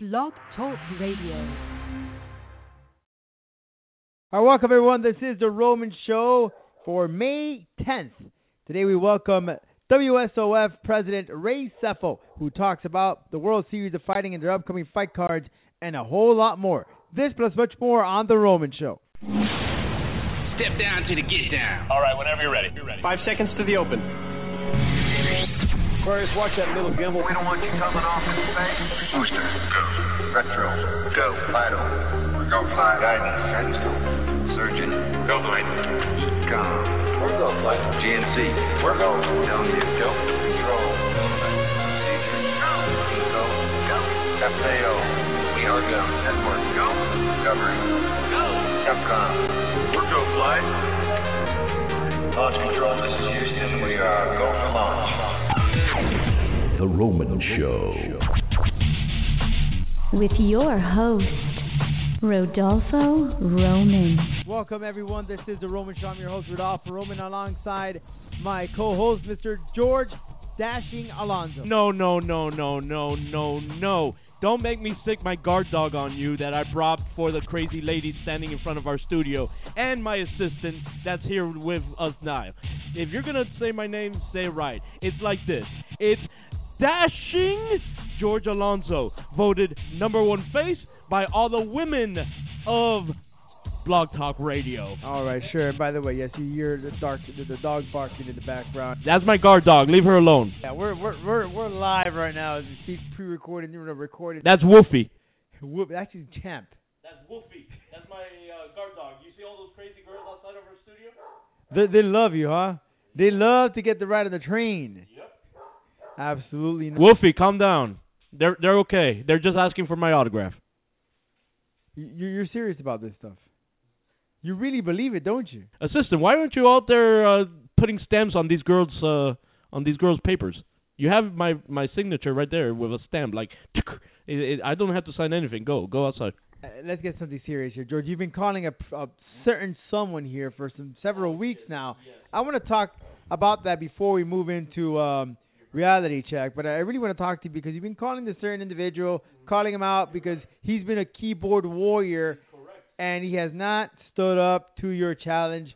Blog Talk Radio. All right, welcome everyone. This is the Roman Show for May 10th. Today we welcome WSOF President Ray Sefo, who talks about the World Series of Fighting and their upcoming fight cards and a whole lot more. This plus much more on the Roman Show. Step down to the get down. All right, whenever you're ready. Five seconds to the open. Aquarius, watch that middle gimbal. We don't want you coming off in space. Booster, go. Retro, go. Vital, go. Flight, guidance, guidance, go. Surgeon, go. Flight, com. We're go. Flight, GNC, we're go. Telling you, go. Control, procedure, go. Go, go. FAO, we are go. Network, go. Discovery, go. Capcom, we're go. Flight. Launch control, this is Houston. We are go for launch. The Roman Show. with your host, Rodolfo Roman. Welcome everyone. This is the Roman Show. I'm your host Rodolfo Roman, alongside my co-host Mr. George Dashing Alonso. No, no, no, no, no, no, no. Don't make me stick my guard dog on you that I brought for the crazy lady standing in front of our studio and my assistant that's here with us now. If you're gonna say my name, say it right. It's like this. It's Dashing George Alonso, voted number one face by all the women of Blog Talk Radio. All right, sure. And by the way, yes, you hear the dark, the, the dog barking in the background. That's my guard dog. Leave her alone. Yeah, we're we're we're, we're live right now as we speak, pre-recorded, you know, recorded. That's Wolfie. Whoop, that's his champ. That's Wolfie. That's my uh, guard dog. You see all those crazy girls outside of our studio? They, they love you, huh? They love to get the ride of the train. Yep. Absolutely. Not. Wolfie, calm down. They're they're okay. They're just asking for my autograph. You, you're serious about this stuff. You really believe it, don't you? Assistant, why aren't you out there uh, putting stamps on these girls uh, on these girls' papers? You have my my signature right there with a stamp. Like, it, it, I don't have to sign anything. Go go outside. Uh, let's get something serious here, George. You've been calling a, a certain someone here for some several weeks now. I want to talk about that before we move into um, reality check. But I really want to talk to you because you've been calling this certain individual, calling him out because he's been a keyboard warrior, and he has not stood up to your challenge.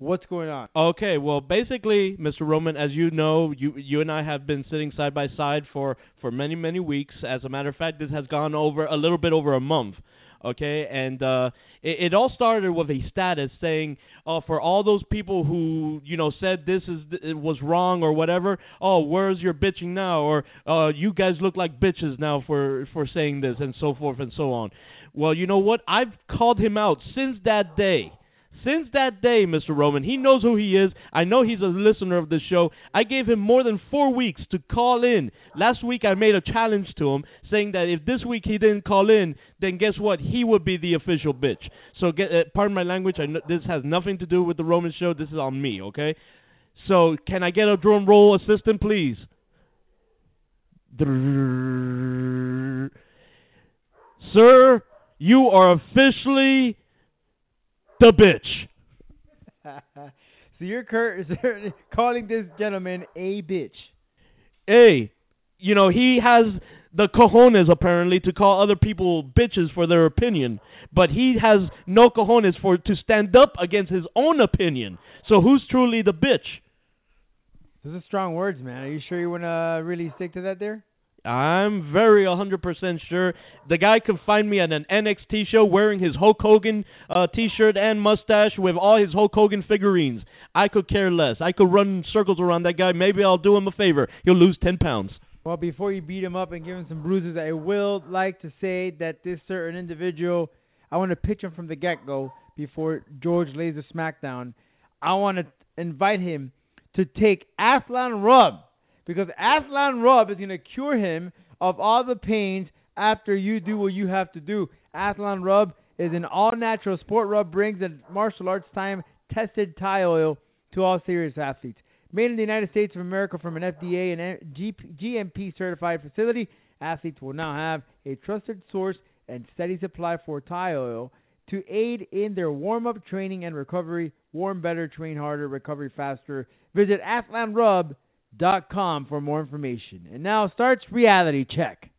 What's going on? Okay, well, basically, Mr. Roman, as you know, you you and I have been sitting side by side for for many many weeks. As a matter of fact, this has gone over a little bit over a month. Okay, and uh, it, it all started with a status saying, "Oh, for all those people who you know said this is it was wrong or whatever. Oh, where's your bitching now? Or uh, you guys look like bitches now for for saying this and so forth and so on." Well, you know what? I've called him out since that day. Since that day, Mr. Roman, he knows who he is. I know he's a listener of the show. I gave him more than four weeks to call in. Last week, I made a challenge to him saying that if this week he didn't call in, then guess what? He would be the official bitch. So, get, uh, pardon my language. I know, this has nothing to do with the Roman show. This is on me, okay? So, can I get a drum roll assistant, please? Sir, you are officially the bitch. so you're cur- calling this gentleman a bitch. Hey, you know, he has the cojones apparently to call other people bitches for their opinion, but he has no cojones for to stand up against his own opinion. So who's truly the bitch? Those are strong words, man. Are you sure you want to really stick to that there? I'm very 100% sure. The guy could find me at an NXT show wearing his Hulk Hogan uh, t-shirt and mustache with all his Hulk Hogan figurines. I could care less. I could run circles around that guy. Maybe I'll do him a favor. He'll lose 10 pounds. Well, before you beat him up and give him some bruises, I will like to say that this certain individual, I want to pitch him from the get-go before George lays the smackdown. I want to invite him to take Athlon Rub because Athlon Rub is going to cure him of all the pains after you do what you have to do. Athlon Rub is an all-natural sport rub brings a martial arts time tested Thai oil to all serious athletes. Made in the United States of America from an FDA and GMP certified facility, athletes will now have a trusted source and steady supply for Thai oil to aid in their warm-up training and recovery. Warm better, train harder, recovery faster. Visit athlonrub.com dot com for more information. And now starts reality check.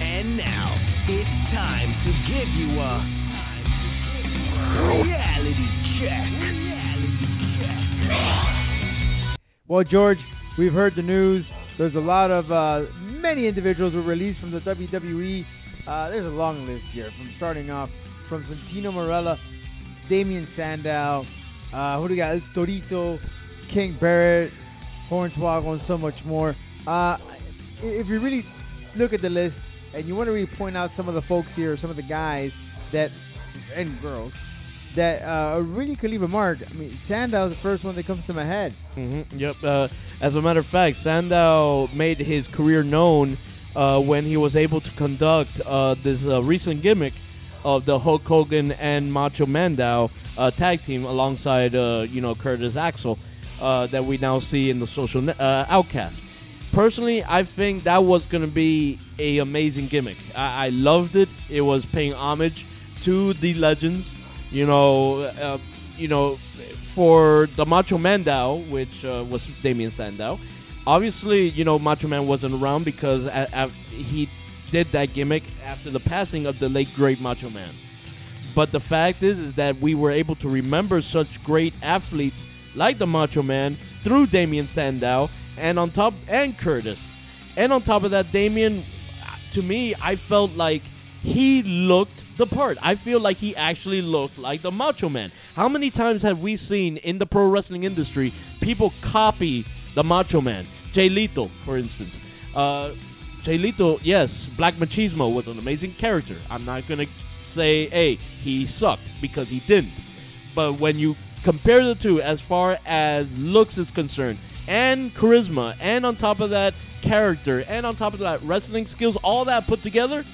And now it's time to give you a reality check. Well, George, we've heard the news. There's a lot of uh, many individuals were released from the WWE. Uh, there's a long list here, from starting off from Santino Marella Damien Sandow, uh, who do we got? Torito, King Barrett, Hornswoggle, and so much more. Uh, if you really look at the list and you want to really point out some of the folks here, some of the guys that and girls that uh, really could leave a mark. I mean, Sandow's the first one that comes to my head. Mm-hmm. Yep. Uh, as a matter of fact, Sandow made his career known uh, when he was able to conduct uh, this uh, recent gimmick of the Hulk Hogan and Macho Mandow uh, tag team alongside, uh, you know, Curtis Axel uh, that we now see in the Social ne- uh, Outcast. Personally, I think that was going to be a amazing gimmick. I-, I loved it. It was paying homage to the legends. You know, uh, you know, for the Macho Mandow, which uh, was Damien Sandow. Obviously, you know, Macho Man wasn't around because he did that gimmick after the passing of the late great Macho Man. But the fact is, is that we were able to remember such great athletes like the Macho Man through Damien Sandow, and on top and Curtis, and on top of that, Damien, to me, I felt like he looked the part. I feel like he actually looked like the Macho Man. How many times have we seen in the pro wrestling industry people copy the Macho Man? Jay Lethal, for instance. Uh, Lethal, yes, Black Machismo was an amazing character. I'm not gonna say, hey, he sucked because he didn't. But when you compare the two, as far as looks is concerned, and charisma, and on top of that, character, and on top of that, wrestling skills, all that put together,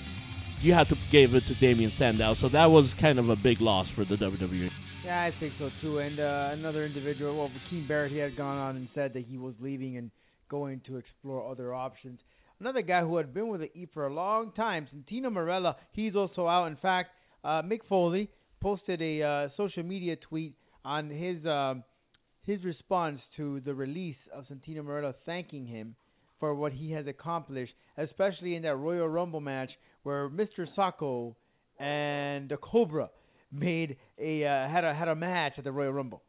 you have to give it to Damien Sandow. So that was kind of a big loss for the. WWE. Yeah, I think so too. And uh, another individual, well, King Barrett, he had gone on and said that he was leaving and going to explore other options. Another guy who had been with the E for a long time, Santino Marella, he's also out. In fact, uh, Mick Foley posted a uh, social media tweet on his um, his response to the release of Santino Marella, thanking him for what he has accomplished, especially in that Royal Rumble match where Mr. Socko and the Cobra made a uh, had a had a match at the Royal Rumble.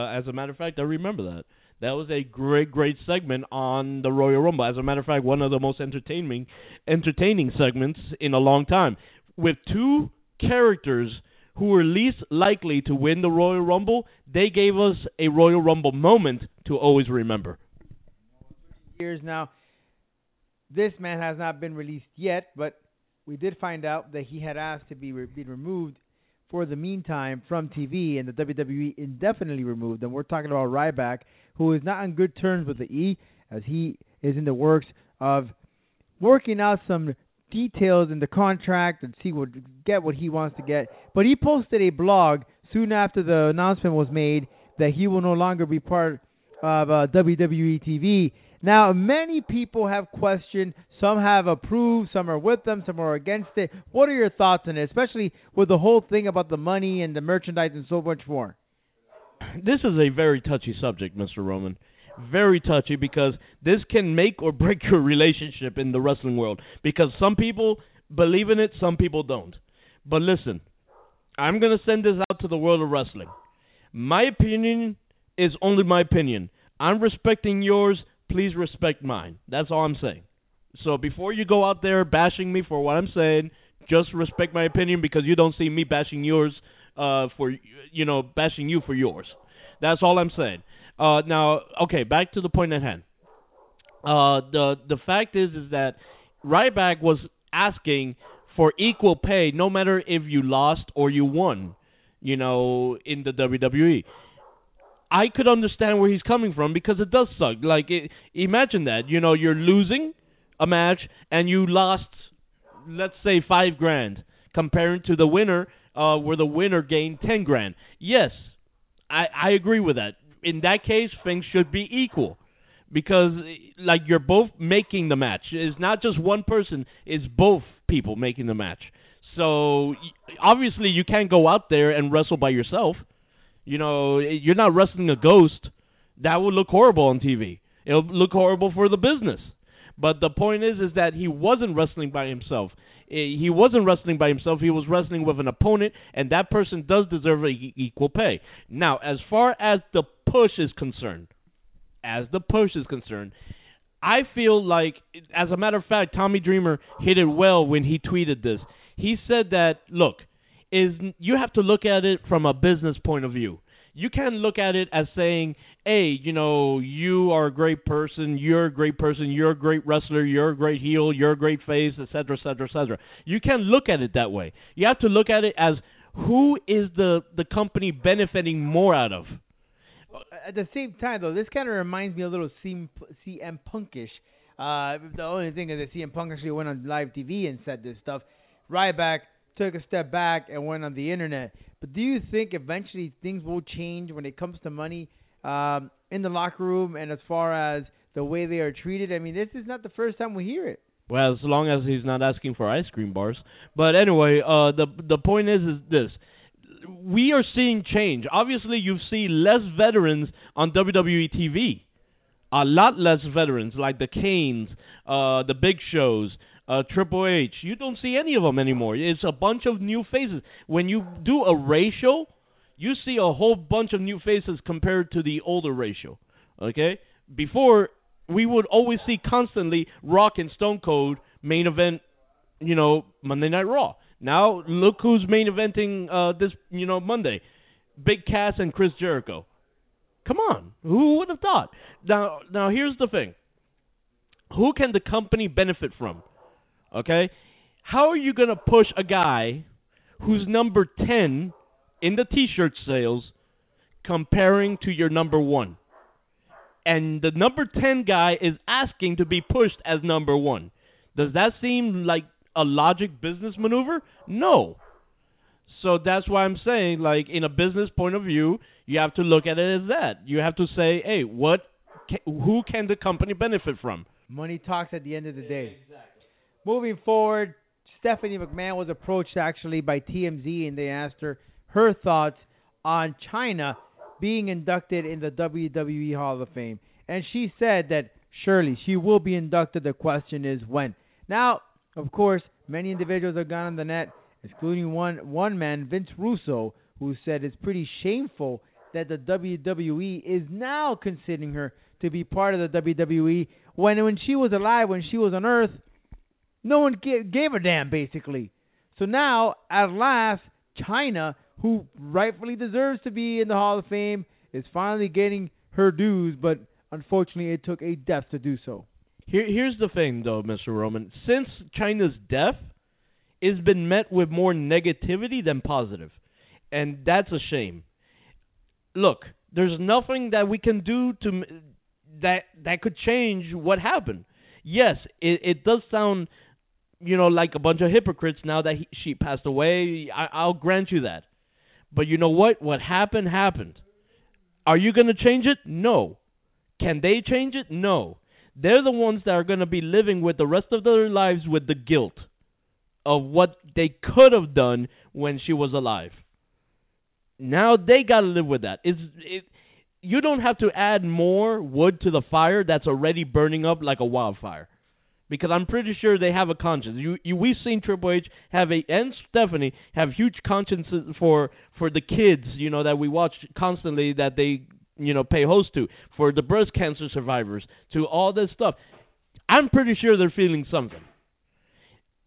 Uh, as a matter of fact, I remember that. That was a great, great segment on the Royal Rumble. As a matter of fact, one of the most entertaining, entertaining segments in a long time, with two characters who were least likely to win the Royal Rumble. They gave us a Royal Rumble moment to always remember. Years now, this man has not been released yet, but we did find out that he had asked to be re- be removed for the meantime from TV, and the WWE indefinitely removed him. We're talking about Ryback, who is not on good terms with the E, as he is in the works of working out some details in the contract and see what get what he wants to get. But he posted a blog soon after the announcement was made that he will no longer be part of uh, WWE TV. Now, many people have questioned. Some have approved. Some are with them. Some are against it. What are your thoughts on it, especially with the whole thing about the money and the merchandise and so much more? This is a very touchy subject, Mr. Roman. Very touchy because this can make or break your relationship in the wrestling world. Because some people believe in it, some people don't. But listen, I'm going to send this out to the world of wrestling. My opinion is only my opinion. I'm respecting yours. Please respect mine. That's all I'm saying. So before you go out there bashing me for what I'm saying, just respect my opinion because you don't see me bashing yours uh, for you know bashing you for yours. That's all I'm saying. Uh, now, okay, back to the point at hand. Uh, the the fact is is that Ryback was asking for equal pay, no matter if you lost or you won. You know, in the WWE. I could understand where he's coming from because it does suck. Like, it, imagine that. You know, you're losing a match and you lost, let's say, five grand, comparing to the winner, uh, where the winner gained ten grand. Yes, I I agree with that. In that case, things should be equal because, like, you're both making the match. It's not just one person; it's both people making the match. So obviously, you can't go out there and wrestle by yourself. You know, you're not wrestling a ghost. That would look horrible on TV. It'll look horrible for the business. But the point is, is that he wasn't wrestling by himself. Eh, he wasn't wrestling by himself. He was wrestling with an opponent, and that person does deserve equal pay. Now, as far as the push is concerned, as the push is concerned, I feel like, as a matter of fact, Tommy Dreamer hit it well when he tweeted this. He said that, look, is you have to look at it from a business point of view. You can't look at it as saying, "Hey, you know, you are a great person, you're a great person, you're a great wrestler, you're a great heel, you're a great face, etc., etc., etc." You can't look at it that way. You have to look at it as who is the the company benefiting more out of. At the same time, though, this kind of reminds me a little CM, CM Punkish. Uh, the only thing is that CM Punk actually went on live TV and said this stuff. Ryback took a step back and went on the internet. But do you think eventually things will change when it comes to money um, in the locker room and as far as the way they are treated? I mean, this is not the first time we hear it. Well, as long as he's not asking for ice cream bars. But anyway, uh, the the point is is this: we are seeing change. Obviously, you see less veterans on WWE TV. A lot less veterans, like the Kanes, uh, the Big Shows, uh, Triple H. You don't see any of them anymore. It's a bunch of new faces. When you do a ratio, you see a whole bunch of new faces compared to the older ratio. Okay? Before, we would always see constantly Rock and Stone Cold main event, you know, Monday Night Raw. Now, look who's main eventing uh, this, you know, Monday. Big Cass and Chris Jericho. Come on, who would have thought? Now, now here's the thing. Who can the company benefit from? Okay, how are you gonna push a guy who's number ten in the T-shirt sales comparing to your number one? And the number ten guy is asking to be pushed as number one. Does that seem like a logic business maneuver? No. So that's why I'm saying, like, in a business point of view, you have to look at it as that. You have to say, hey, what, ca- who can the company benefit from? Money talks at the end of the day. Moving forward, Stephanie McMahon was approached actually by TMZ and they asked her her thoughts on Chyna being inducted in the WWE Hall of Fame. And she said that surely she will be inducted. The question is when. Now, of course, many individuals have gone on the net, including one one man, Vince Russo, who said it's pretty shameful that the WWE is now considering her to be part of the WWE when when she was alive, when she was on Earth, no one gave, a damn basically. So now, at last, Chyna, who rightfully deserves to be in the Hall of Fame, is finally getting her dues, but unfortunately, it took a death to do so. Here, here's the thing, though, Mr. Roman. Since Chyna's death, it's been met with more negativity than positive, and that's a shame. Look, there's nothing that we can do to that that could change what happened. Yes, it, it does sound, you know, like a bunch of hypocrites now that he, she passed away. I, I'll grant you that. But you know what? What happened happened. Are you going to change it? No. Can they change it? No. They're the ones that are going to be living with the rest of their lives with the guilt of what they could have done when she was alive. Now they got to live with that. It's, it, you don't have to add more wood to the fire that's already burning up like a wildfire. Because I'm pretty sure they have a conscience. You, you we've seen Triple H have a and Stephanie have huge consciences for for the kids, you know, that we watch constantly that they you know pay host to, for the breast cancer survivors, to all this stuff. I'm pretty sure they're feeling something.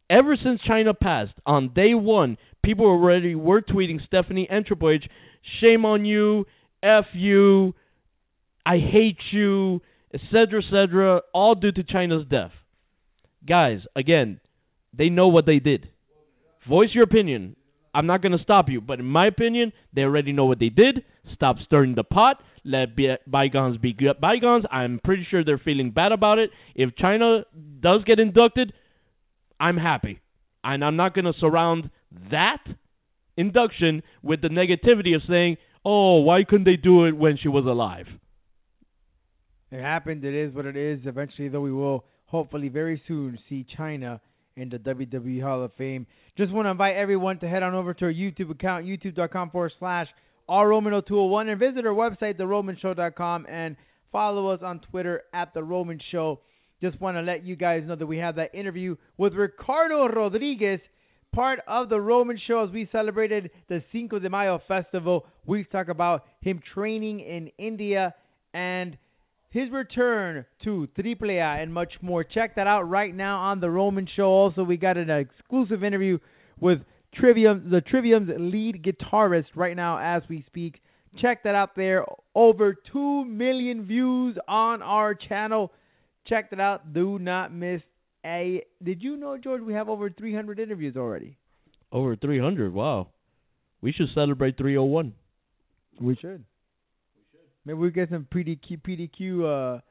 Ever since Chyna passed, on day one, people already were tweeting Stephanie and Triple H, shame on you, F you, I hate you, etc., etc., all due to Chyna's death. Guys, again, they know what they did. Voice your opinion. I'm not going to stop you, but in my opinion, they already know what they did. Stop stirring the pot. Let be, bygones be good- bygones. I'm pretty sure they're feeling bad about it. If Chyna does get inducted, I'm happy. And I'm not going to surround that induction with the negativity of saying, oh, why couldn't they do it when she was alive? It happened. It is what it is. Eventually, though, we will hopefully very soon see Chyna in the WWE Hall of Fame. Just want to invite everyone to head on over to our YouTube account, youtube.com forward slash rroman0201, and visit our website, theromanshow.com, and follow us on Twitter at The Roman Show. just want to let you guys know that we have that interview with Ricardo Rodriguez, part of the Roman show as we celebrated the Cinco de Mayo festival. We talk about him training in India and his return to AAA uh, and much more. Check that out right now on the Roman show. Also, we got an exclusive interview with Trivium, the Trivium's lead guitarist right now as we speak. Check that out there. Over 2 million views on our channel. Check that out. Do not miss a. Did you know, George, we have over 300 interviews already? Over 300. Wow. We should celebrate 301. We should. Maybe we get some PDQ, PDQ uh,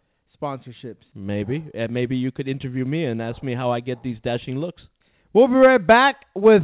sponsorships. Maybe. And maybe you could interview me and ask me how I get these dashing looks. We'll be right back with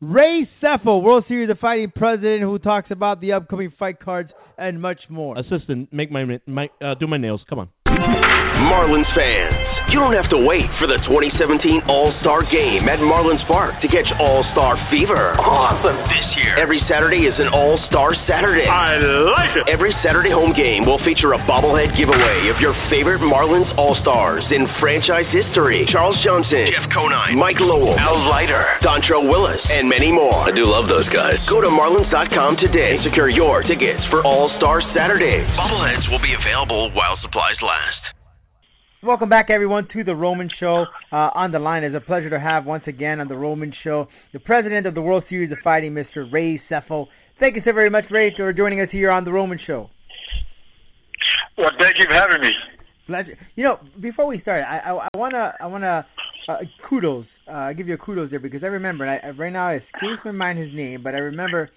Ray Sefo, World Series of Fighting president, who talks about the upcoming fight cards and much more. Assistant, make my, my uh, do my nails. Come on. Marlins fans, you don't have to wait for the 2017 All-Star Game at Marlins Park to catch All-Star fever. Awesome this year. Every Saturday is an All-Star Saturday. I like it. Every Saturday home game will feature a bobblehead giveaway of your favorite Marlins All-Stars in franchise history. Charles Johnson, Jeff Conine, Mike Lowell, Al Leiter, Dontrelle Willis, and many more. I do love those guys. Go to marlins.com today and secure your tickets for All-Star Saturdays. Bobbleheads will be available while supplies last. Welcome back, everyone, to the Roman Show. Uh, on the line, it's a pleasure to have once again on the Roman Show the president of the World Series of Fighting, Mr. Ray Sefo. Thank you so very much, Ray, for joining us here on the Roman Show. Well, thank you for having me. Pleasure. You know, before we start, I, I, I wanna I wanna uh, kudos. Uh, give you a kudos there because I remember and I, right now it escapes my mind his name, but I remember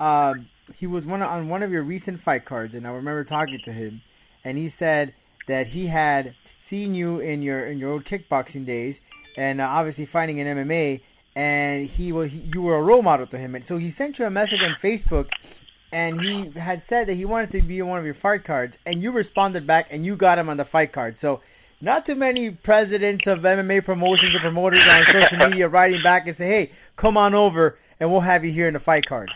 um, he was one on one of your recent fight cards, and I remember talking to him, and he said that he had seen you in your in your old kickboxing days, and uh, obviously fighting in MMA, and he was he, you were a role model to him, and so he sent you a message on Facebook, and he had said that he wanted to be on one of your fight cards, and you responded back, and you got him on the fight card. So. Not too many presidents of MMA promotions or promoters on social media writing back and say, "Hey, come on over, and we'll have you here in the fight card."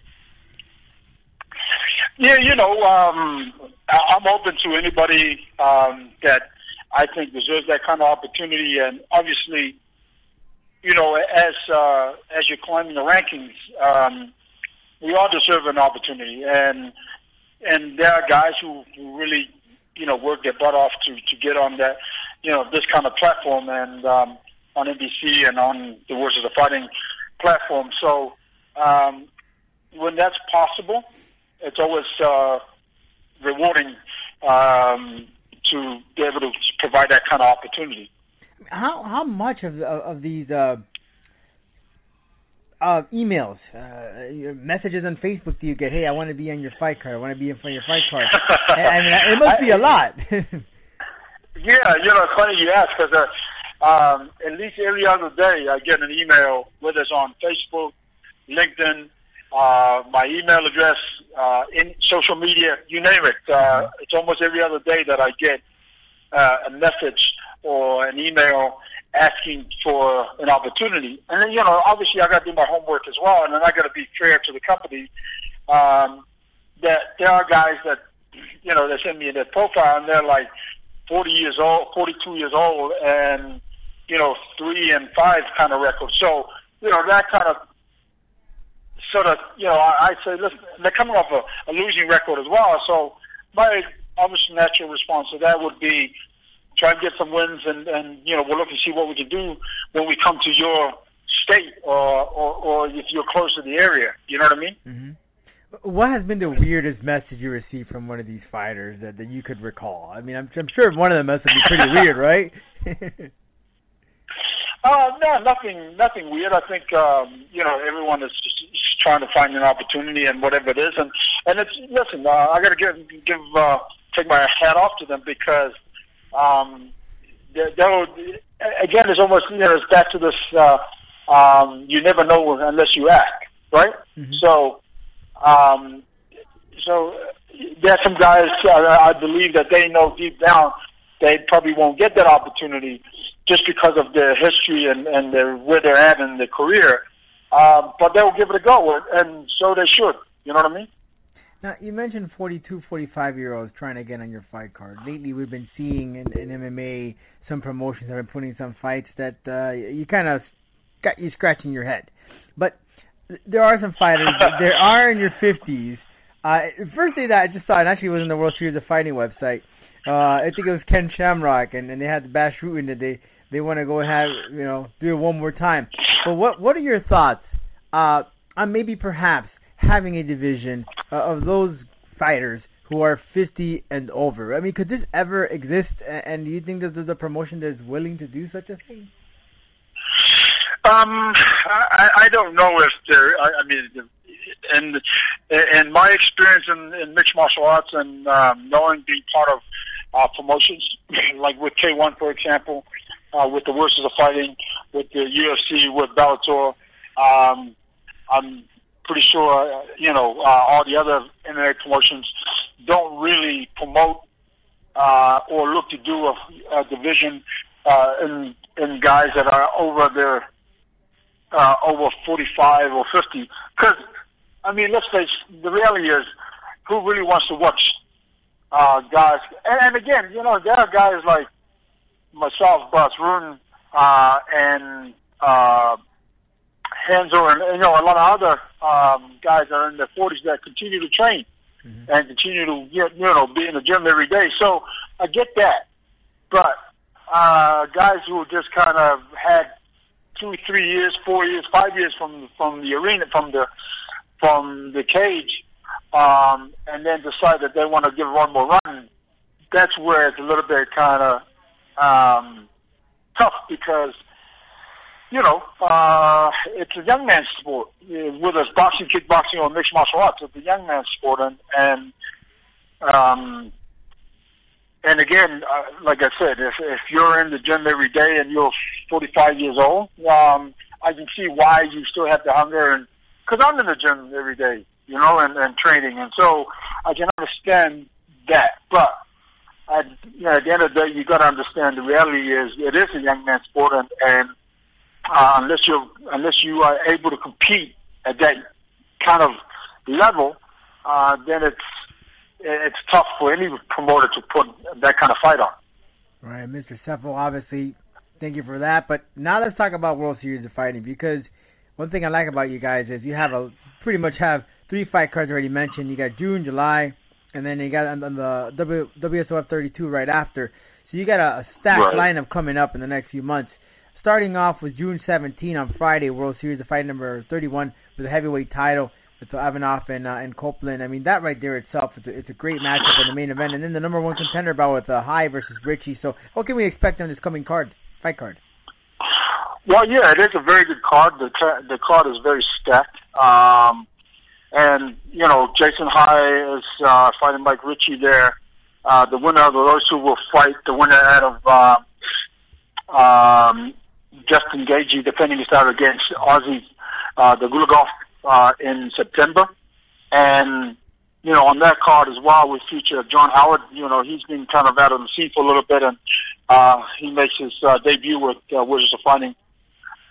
Yeah, you know, um, I'm open to anybody um, that I think deserves that kind of opportunity. And obviously, you know, as uh, as you're climbing the rankings, um, we all deserve an opportunity. And and there are guys who, who really, you know, work their butt off to to get on that, you know, this kind of platform and um, on NBC and on the World Series of Fighting platform. So um, when that's possible, it's always uh, rewarding um, to be able to provide that kind of opportunity. How how much of of, these uh, uh, emails, uh, messages on Facebook do you get? Hey, I want to be on your fight card. I want to be in front of your fight card. and, I mean, it must be a lot. Yeah, you know, it's funny you ask because uh, um, at least every other day I get an email, whether it's on Facebook, LinkedIn, uh, my email address, uh, in social media, you name it. Uh, it's almost every other day that I get uh, a message or an email asking for an opportunity. And then, you know, obviously I got to do my homework as well, and then I got to be fair to the company. Um, that there are guys that, you know, they send me their profile and they're like 40 years old, 42 years old, and you know, three and five kind of records. So, you know, that kind of sort of, you know, I, I say, listen, they're coming off a, a losing record as well. So, my obviously natural response to that would be try and get some wins, and and you know, we'll look and see what we can do when we come to your state or or, or if you're close to the area. You know what I mean? hmm What has been the weirdest message you received from one of these fighters that, that you could recall? I mean, I'm, I'm sure one of them must have been pretty weird, right? Uh, no, nothing, nothing weird. I think um, you know everyone is just trying to find an opportunity and whatever it is, and and it's listen. Uh, I got to give give uh, take my hat off to them because um, they, again it's almost you know it's back to this. Uh, um, you never know unless you ask, right? Mhm. So, um, so there are some guys uh, I believe that they know deep down they probably won't get that opportunity just because of their history and and their, where they're at in their career. Um, but they'll give it a go, and so they should. You know what I mean? Now you mentioned 42, 45 year olds trying to get on your fight card. Lately, we've been seeing in, in MMA some promotions have been putting some fights that uh, you kind of got you scratching your head. But there are some fighters. there are in your 50s. Uh, first thing that I just saw, it actually was in the World Series of Fighting website. Uh, I think it was Ken Shamrock, and, and they had the Bas Rutten that they they want to go and have you know do it one more time. But what what are your thoughts uh, on maybe perhaps having a division uh, of those fighters who are 50 and over? I mean, could this ever exist? And do you think that there's a promotion that is willing to do such a thing? Um, I, I don't know if there. I, I mean, in in my experience in, in mixed martial arts and um, knowing being part of uh, promotions like with K1, for example, uh, with the World Series of Fighting, with the UFC, with Bellator, um, I'm pretty sure uh, you know uh, all the other MMA promotions don't really promote uh, or look to do a, a division uh, in in guys that are over their uh, over 45 or 50. Because, I mean, let's face the reality is, who really wants to watch uh, guys? And, and again, you know, there are guys like myself, Bas Rutten, uh, and uh, Renzo, and you know, a lot of other um, guys that are in their 40s that continue to train mm-hmm. and continue to get, you know, be in the gym every day. So I get that, but uh, guys who just kind of had two, three years, four years, five years from from the arena, from the from the cage, um, and then decide that they want to give one more run. That's where it's a little bit kind of um, tough because you know uh, it's a young man's sport. Whether it's boxing, kickboxing, or mixed martial arts, it's a young man's sport, and and um, and again, uh, like I said, if if you're in the gym every day and you're 45 years old, um, I can see why you still have the hunger and because I'm in the gym every day, you know, and, and training, and so I can understand that. But at, you know, at the end of the day, you got to understand the reality is it is a young man's sport, and, and uh, unless you unless you are able to compete at that kind of level, uh, then it's it's tough for any promoter to put that kind of fight on. Right, Mr. Sefo, obviously, thank you for that. But now let's talk about World Series of Fighting because one thing I like about you guys is you have a pretty much have three fight cards already mentioned. You got June, July, and then you got on, the w, WSOF 32 right after. So you got a, a stacked right. lineup coming up in the next few months. Starting off with June 17 on Friday, World Series of Fight number 31 with a heavyweight title with Ivanov and uh, and Copeland. I mean, that right there itself, it's a, it's a great matchup in the main event. And then the number one contender bout with uh, High versus Ritchie. So what can we expect on this coming card, fight card? Well, yeah, it is a very good card. The the card is very stacked. Um, and you know, Jason High is uh, fighting Mike Ritchie there. Uh, the winner of those two will fight the winner out of uh, um, Justin Gaethje, defending his title against Ozzy uh, the Gulagov uh, in September. And, you know, on that card as well, we feature John Howard. You know, he's been kind of out of the scene for a little bit, and uh, he makes his uh, debut with uh, World Series of Fighting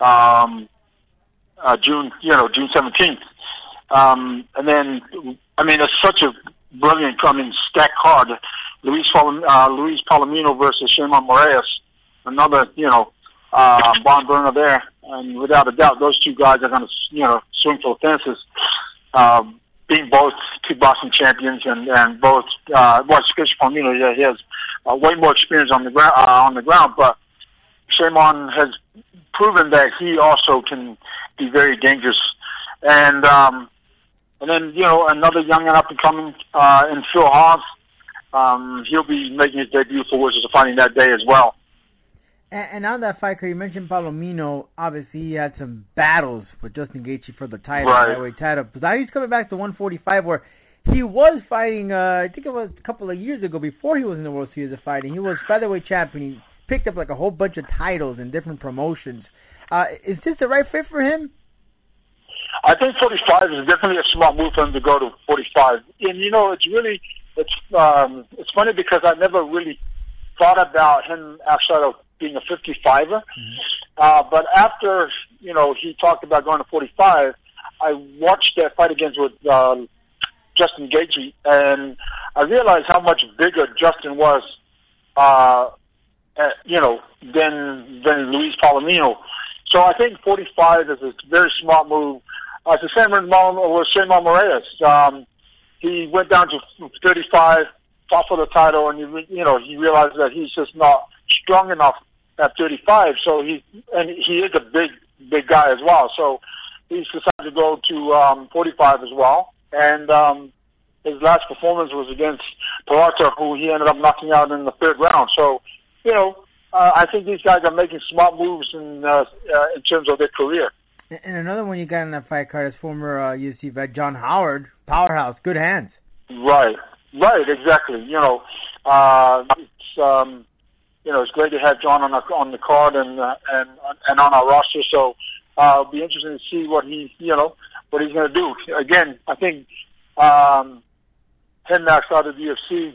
um, uh, June, you know, June 17th. Um, and then, I mean, it's such a brilliant, I mean, stack card. Luis, uh, Luis Palomino versus Sheymon Moraes, another, you know, uh, barn burner there and without a doubt, those two guys are going to, you know, swing for the fences. Um, being both two kickboxing champions and and both, uh, well, especially Palomino, yeah, he has uh, way more experience on the ground. Uh, on the ground, but Sheymon has proven that he also can be very dangerous. And um, and then you know another young and up and coming uh, in Phil Hawes. Um, he'll be making his debut for World Series of Fighting that day as well. And, and on that fight you mentioned Palomino. Obviously, he had some battles with Justin Gaethje for the title, right. heavyweight title. But now he's coming back to 145, where he was fighting. Uh, I think it was a couple of years ago, before he was in the World Series of Fighting. He was featherweight champion. He picked up like a whole bunch of titles in different promotions. Uh, is this the right fit for him? I think 45 is definitely a smart move for him to go to 45. And you know, it's really it's um, it's funny because I never really thought about him outside of being a 55er. Mm-hmm. Uh, but after you know he talked about going to 45, I watched that fight against with uh, Justin Gaethje, and I realized how much bigger Justin was, uh, at, you know, than than Luis Palomino. So I think 45 is a very smart move. Uh, it's the same with, Sheymon Moraes. Um, he went down to 35, fought for the title, and he, you know, he realized that he's just not strong enough at 35. So he and he is a big, big guy as well. So he's decided to go to um, 45 as well. And um, his last performance was against Peralta, who he ended up knocking out in the third round. So, you know, uh, I think these guys are making smart moves in uh, uh, in terms of their career. And another one you got in that fight card is former uh, UFC vet John Howard, powerhouse, good hands. Right, right, exactly. You know, uh, it's um, you know it's great to have John on the on the card and uh, and and on our roster. So uh, it'll be interesting to see what he you know what he's going to do. Again, I think um, knocks out of the UFC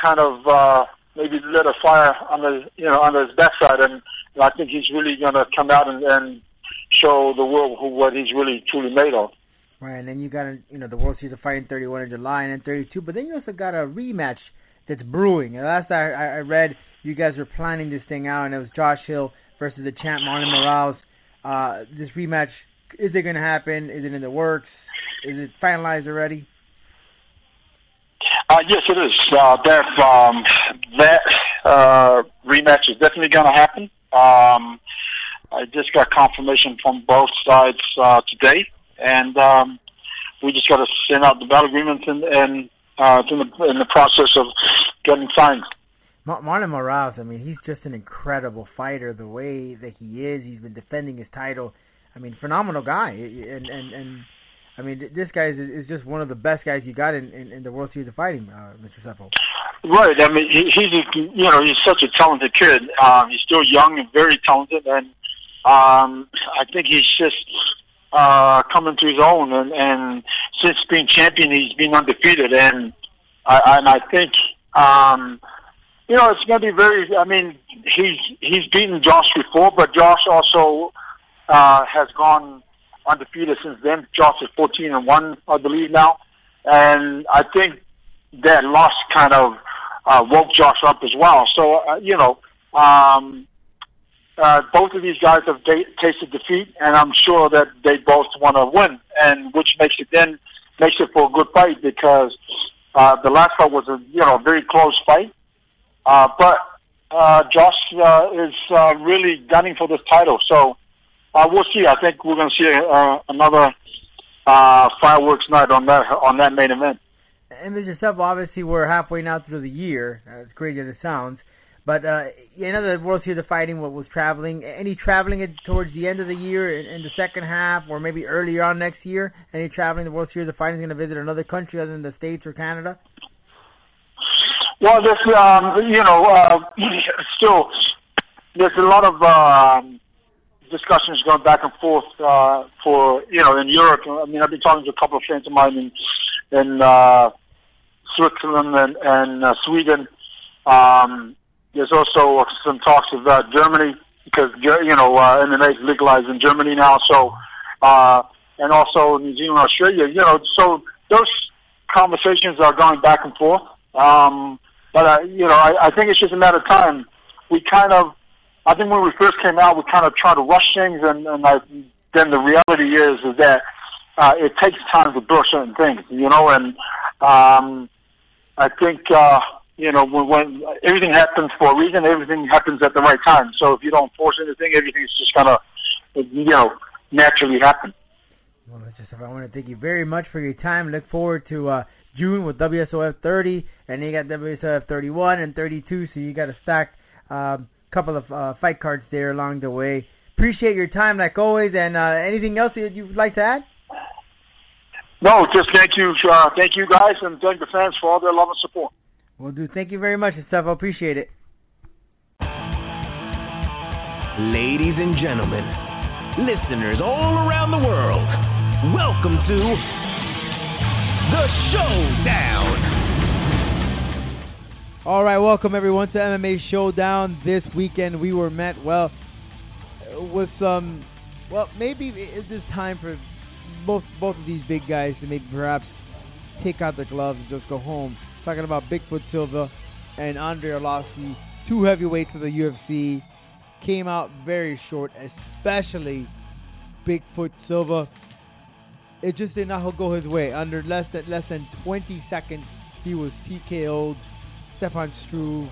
kind of uh, maybe lit a fire on the you know on his backside, and, and I think he's really going to come out and, and show the world who, what he's really truly made of. Right, and then you got you know the World Series of Fighting 31 in July and then 32, but then you also got a rematch that's brewing. And last I, I read, you guys were planning this thing out, and it was Josh Hill versus the champ Marlon Moraes. Uh, this rematch, is it going to happen? Is it in the works? Is it finalized already? Uh, yes, it is. Uh, that um, that uh, rematch is definitely going to happen. Um, I just got confirmation from both sides uh, today, and um, we just got to send out the battle agreements and, and uh, it's in the in the process of getting signed. Marlon Moraes, I mean, he's just an incredible fighter. The way that he is, he's been defending his title. I mean, phenomenal guy, and and and I mean, this guy is, is just one of the best guys you got in, in, in the World Series of Fighting, uh, Mr. Sefo. Right. I mean, he, he's a, you know he's such a talented kid. Um, he's still young and very talented, and um, I think he's just uh, coming to his own. And, and since being champion, he's been undefeated, and I, and I think. Um, you know, it's going to be very. I mean, he's he's beaten Josh before, but Josh also uh, has gone undefeated since then. Josh is 14 and one, I believe now, and I think that loss kind of uh, woke Josh up as well. So uh, you know, um, uh, both of these guys have t- tasted defeat, and I'm sure that they both want to win, and which makes it then makes it for a good fight because uh, the last fight was a you know very close fight. Uh, but uh, Josh uh, is uh, really gunning for this title, so uh, we'll see. I think we're going to see uh, another uh, fireworks night on that on that main event. And Mr. Sub, obviously we're halfway now through the year, as crazy as it sounds. But uh, you know the World Series of the Fighting what was traveling. Any traveling towards the end of the year in, in the second half, or maybe earlier on next year? Any traveling the World Series of Fighting is going to visit another country other than the States or Canada? Well, there's um, you know uh, still there's a lot of um, discussions going back and forth uh, for you know in Europe. I mean, I've been talking to a couple of friends of mine in in uh, Switzerland and, and uh, Sweden. Um, there's also some talks about Germany because you know uh, MMA is legalized in Germany now. So uh, and also New Zealand, Australia. You know, so those conversations are going back and forth. Um, but uh, you know, I, I think it's just a matter of time. We kind of, I think when we first came out, we kind of tried to rush things, and, and I, then the reality is is that uh, it takes time to build certain things, you know, and um, I think uh, you know when, when everything happens for a reason, everything happens at the right time. So if you don't force anything, everything's just gonna, you know, naturally happen. Well, Mr. I want to thank you very much for your time. Look forward to uh, June with WSOF 30, and you got WSOF 31 and 32, so you got a stacked um, couple of uh, fight cards there along the way. Appreciate your time, like always, and uh, anything else that you'd like to add? No, just thank you, uh, thank you guys, and thank the fans for all their love and support. Well, do. Thank you very much, Steph. I appreciate it. Ladies and gentlemen, listeners all around the world, welcome to the Showdown. All right, welcome everyone to MMA Showdown. This weekend we were met well with some, well, maybe it's time for both both of these big guys to maybe perhaps take out the gloves and just go home. Talking about Bigfoot Silva and Andrei Arlovski, two heavyweights of the UFC, came out very short, especially Bigfoot Silva. It just did not go his way. Under less than less than 20 seconds, he was TKO'd. Stefan Struve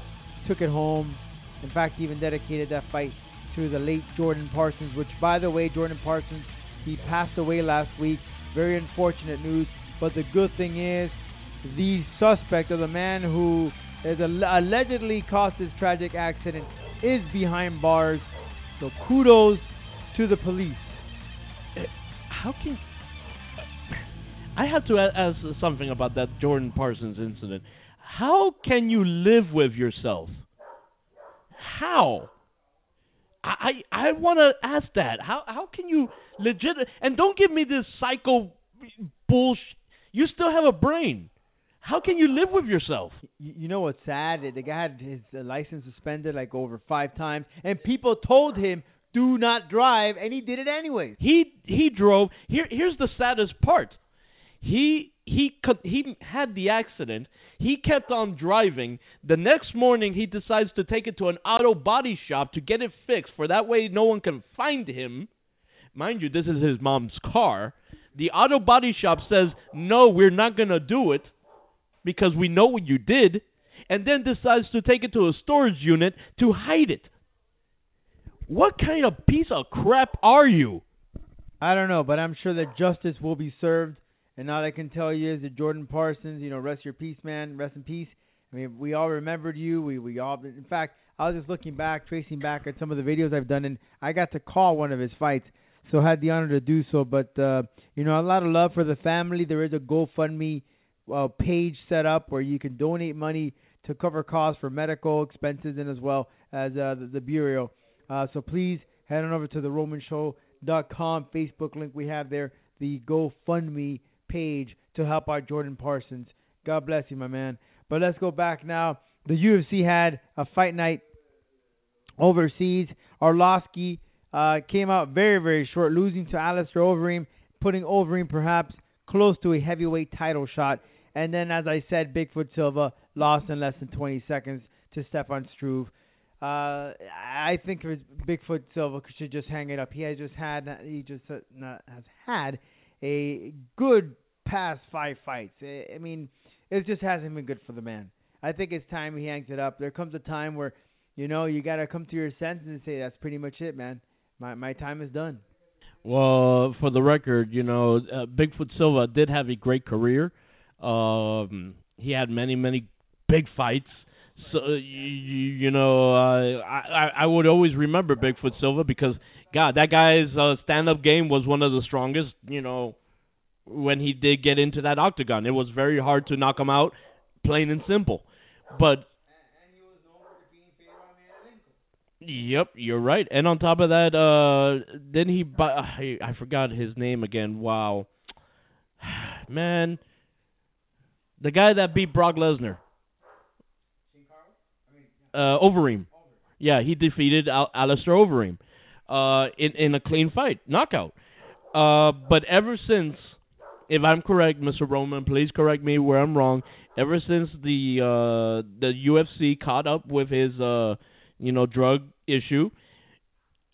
took it home. In fact, he even dedicated that fight to the late Jordan Parsons, which, by the way, Jordan Parsons, he passed away last week. Very unfortunate news. But the good thing is, the suspect, or the man who is al- allegedly caused this tragic accident, is behind bars. So kudos to the police. How can I have to ask something about that Jordan Parsons incident? How can you live with yourself? How? I I, I want to ask that. How how can you legit and don't give me this psycho bullshit. You still have a brain. How can you live with yourself? You, know what's sad? The guy had his uh, license suspended like over five times, and people told him do not drive, and he did it anyways. He he drove. Here here's the saddest part. He he he had the accident. He kept on driving. The next morning he decides to take it to an auto body shop to get it fixed for that way no one can find him. Mind you, this is his mom's car. The auto body shop says, "No, we're not to do it because we know what you did." And then decides to take it to a storage unit to hide it. What kind of piece of crap are you? I don't know, but I'm sure that justice will be served. And all I can tell you is that Jordan Parsons, you know, rest your peace, man. Rest in peace. I mean, we all remembered you. We we all. In fact, I was just looking back, tracing back at some of the videos I've done, and I got to call one of his fights, so I had the honor to do so. But uh, you know, a lot of love for the family. There is a GoFundMe uh, page set up where you can donate money to cover costs for medical expenses and as well as uh, the, the burial. Uh, so please head on over to the RomanShow.com Facebook link we have there, the GoFundMe page to help out Jordan Parsons. God bless you, my man. But let's go back now. The UFC had a fight night overseas. Arlovski uh, came out very, very short, losing to Alistair Overeem, putting Overeem perhaps close to a heavyweight title shot. And then, as I said, Bigfoot Silva lost in less than 20 seconds to Stefan Struve. Uh, I think Bigfoot Silva should just hang it up. He has just had he just uh, has had a good past five fights. I mean, it just hasn't been good for the man. I think it's time he hangs it up. There comes a time where, you know, you gotta come to your senses and say that's pretty much it, man. My my time is done. Well, for the record, you know, uh, Bigfoot Silva did have a great career. Um, he had many many big fights. So you, you know, uh, I I would always remember Bigfoot Silva because God, that guy's uh, stand-up game was one of the strongest. You know, when he did get into that octagon, it was very hard to knock him out, plain and simple. But and he was known for being paid on the link. Yep, you're right. And on top of that, uh, then he bu- I, I forgot his name again. Wow, man, the guy that beat Brock Lesnar. Uh, Overeem. Yeah, he defeated Al- Alistair Overeem uh, in in a clean fight, knockout. Uh, but ever since, if I'm correct, Mr. Roman, please correct me where I'm wrong. Ever since the uh, the UFC caught up with his uh, you know drug issue,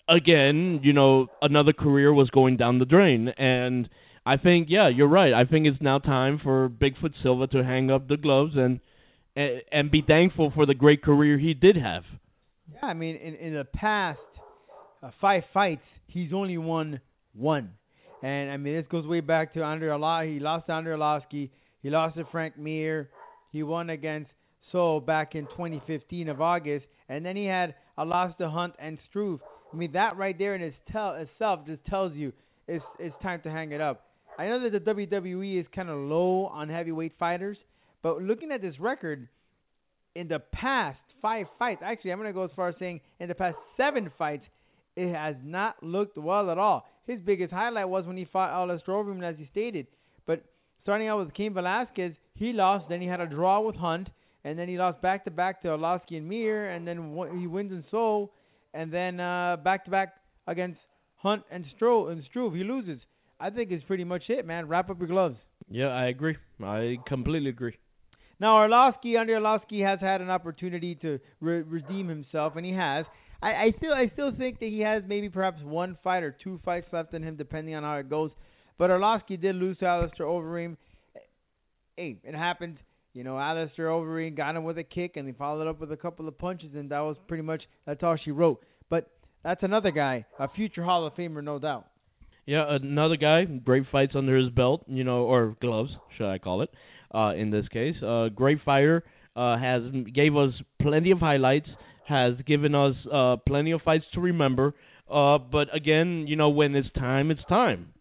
again, you know another career was going down the drain, and I think yeah, you're right. I think it's now time for Bigfoot Silva to hang up the gloves and and, and be thankful for the great career he did have. Yeah, I mean, in in the past uh, five fights, he's only won one. And I mean, this goes way back to Andrei Arlovski. He lost to Andrei Arlovski. He lost to Frank Mir. He won against So back in 2015 of August. And then he had a loss to Hunt and Struve. I mean, that right there in its tell, itself just tells you it's it's time to hang it up. I know that the WWE is kind of low on heavyweight fighters, but looking at this record, in the past five fights, actually, I'm going to go as far as saying in the past seven fights, it has not looked well at all. His biggest highlight was when he fought Alistair Overeem, as he stated. But starting out with Cain Velasquez, he lost. Then he had a draw with Hunt, and then he lost back to back to Arlovski and Mir, and then w- he wins in Seoul, and then back to back against Hunt and Struve. And Struve, he loses. I think it's pretty much it, man. Wrap up your gloves. Yeah, I agree. I completely agree. Now Arlovski, Andrei Arlovski has had an opportunity to re- redeem himself, and he has. I, I still, I still think that he has maybe perhaps one fight or two fights left in him, depending on how it goes. But Arlovski did lose to Alistair Overeem. Hey, it happens. You know, Alistair Overeem got him with a kick, and he followed up with a couple of punches, and that was pretty much that's all she wrote. But that's another guy, a future Hall of Famer, no doubt. Yeah, another guy, great fights under his belt, you know, or gloves, should I call it? Uh, in this case, uh, great fighter, uh, has gave us plenty of highlights, has given us uh, plenty of fights to remember. Uh, but again, you know, when it's time, it's time,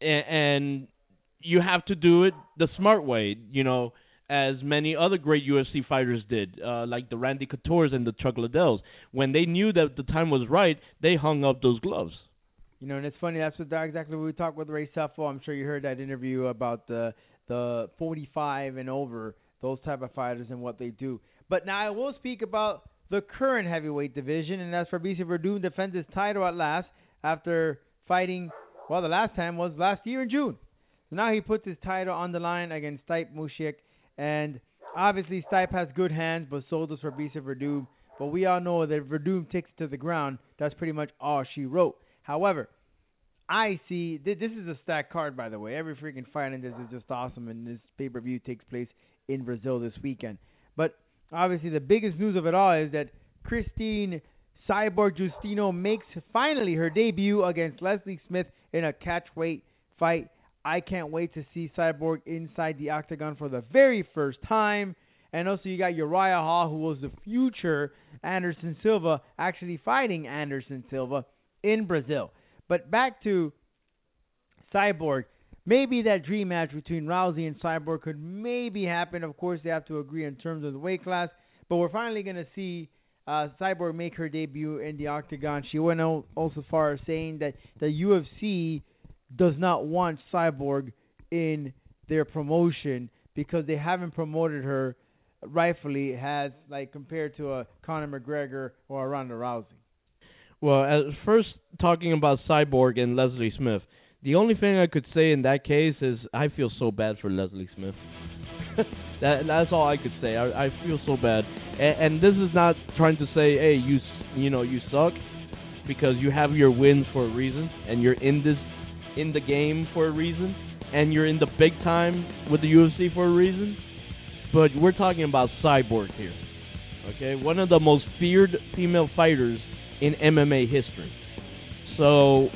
A- and you have to do it the smart way. You know, as many other great UFC fighters did, uh, like the Randy Couture's and the Chuck Liddells. When they knew that the time was right, they hung up those gloves. You know, and it's funny. That's what exactly what we talked with Ray Sefo. I'm sure you heard that interview about the the 45 and over those type of fighters and what they do. But now I will speak about the current heavyweight division, and that's Fabricio Werdum defends his title at last after fighting. Well, the last time was last year in June. So now he puts his title on the line against Stipe Miocic, and obviously Stipe has good hands, but so does Fabricio Werdum. But we all know that Werdum takes to the ground. That's pretty much all she wrote. However, I see th- this is a stacked card, by the way. Every freaking fight in this is just awesome, and this pay per view takes place in Brazil this weekend. But obviously, the biggest news of it all is that Cristiane Cyborg Justino makes finally her debut against Leslie Smith in a catchweight fight. I can't wait to see Cyborg inside the octagon for the very first time. And also, you got Uriah Hall, who was the future Anderson Silva, actually fighting Anderson Silva in Brazil. But back to Cyborg. Maybe that dream match between Rousey and Cyborg could maybe happen. Of course, they have to agree in terms of the weight class. But we're finally going to see uh, Cyborg make her debut in the octagon. She went out also far as saying that the UFC does not want Cyborg in their promotion because they haven't promoted her rightfully as like compared to a Conor McGregor or a Ronda Rousey. Well, first talking about Cyborg and Leslie Smith, the only thing I could say in that case is I feel so bad for Leslie Smith. that that's all I could say. I I feel so bad, and, and this is not trying to say, hey, you you know you suck, because you have your wins for a reason, and you're in this in the game for a reason, and you're in the big time with the UFC for a reason. But we're talking about Cyborg here, okay? One of the most feared female fighters in MMA history. So,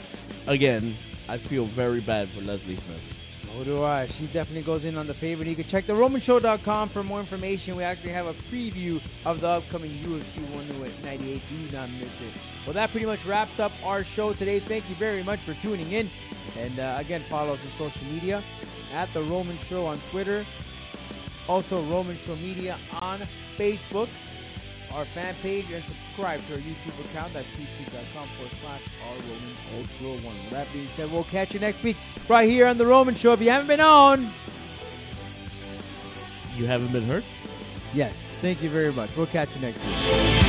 again, I feel very bad for Leslie Smith. So do I. She definitely goes in on the favorite. You can check theromanshow.com for more information. We actually have a preview of the upcoming UFC 198. Do not miss it. Well, that pretty much wraps up our show today. Thank you very much for tuning in. And uh, again, follow us on social media at The Roman Show on Twitter. Also, Roman Show Media on Facebook. Our fan page and subscribe to our YouTube account. That's youtube.com forward slash R Roman Ultra One. With that being said, we'll catch you next week right here on The Roman Show. If you haven't been on, You haven't been hurt? yes. Thank you very much. We'll catch you next week.